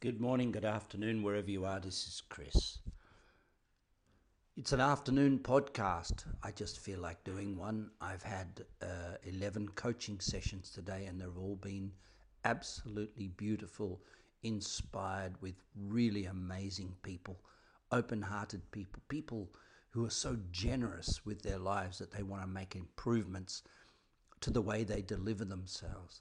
Good morning, good afternoon, wherever you are. This is Chris. It's an afternoon podcast. I just feel like doing one. I've had uh, 11 coaching sessions today, and they've all been absolutely beautiful, inspired with really amazing people, open hearted people, people who are so generous with their lives that they want to make improvements to the way they deliver themselves.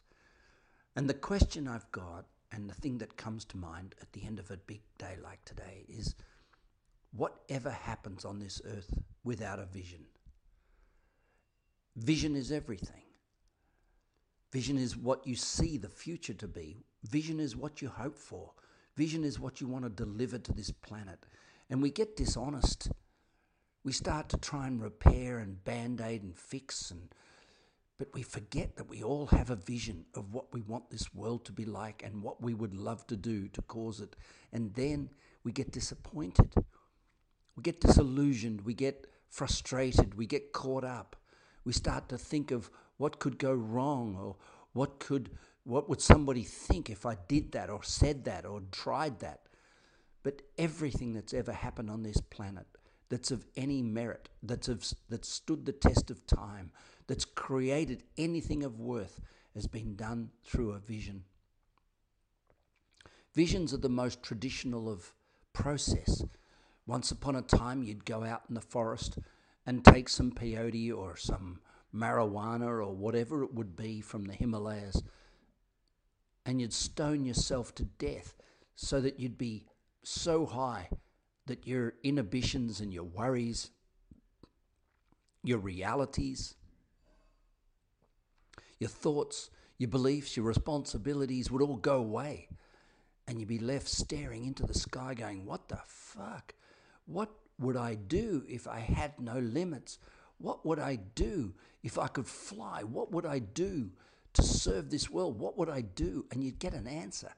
And the question I've got and the thing that comes to mind at the end of a big day like today is whatever happens on this earth without a vision? Vision is everything. Vision is what you see the future to be. Vision is what you hope for. Vision is what you want to deliver to this planet. And we get dishonest. We start to try and repair and band aid and fix and but we forget that we all have a vision of what we want this world to be like and what we would love to do to cause it. And then we get disappointed. We get disillusioned. We get frustrated. We get caught up. We start to think of what could go wrong or what could what would somebody think if I did that or said that or tried that. But everything that's ever happened on this planet that's of any merit, that's of, that's stood the test of time, that's created anything of worth has been done through a vision. Visions are the most traditional of process. Once upon a time, you'd go out in the forest and take some peyote or some marijuana or whatever it would be from the Himalayas, and you'd stone yourself to death so that you'd be so high that your inhibitions and your worries, your realities, your thoughts, your beliefs, your responsibilities would all go away. And you'd be left staring into the sky going, What the fuck? What would I do if I had no limits? What would I do if I could fly? What would I do to serve this world? What would I do? And you'd get an answer.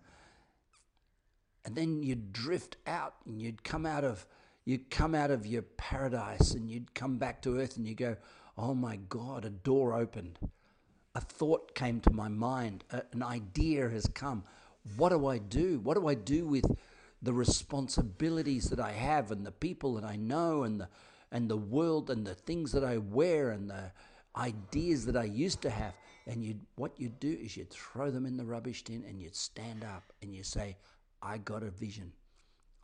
And then you'd drift out and you'd come out of you'd come out of your paradise and you'd come back to earth and you go, Oh my God, a door opened a thought came to my mind, a, an idea has come. What do I do? What do I do with the responsibilities that I have and the people that I know and the and the world and the things that I wear and the ideas that I used to have? And you what you do is you'd throw them in the rubbish bin and you'd stand up and you say, I got a vision.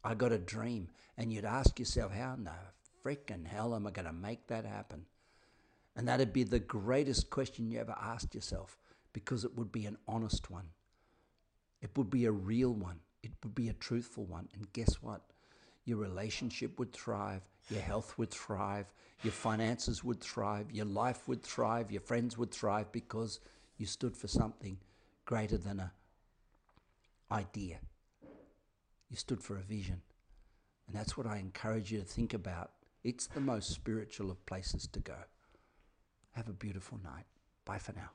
I got a dream. And you'd ask yourself, how in the freaking hell am I going to make that happen? And that'd be the greatest question you ever asked yourself because it would be an honest one. It would be a real one. It would be a truthful one. And guess what? Your relationship would thrive, your health would thrive, your finances would thrive, your life would thrive, your friends would thrive because you stood for something greater than a idea. You stood for a vision. And that's what I encourage you to think about. It's the most spiritual of places to go. Have a beautiful night. Bye for now.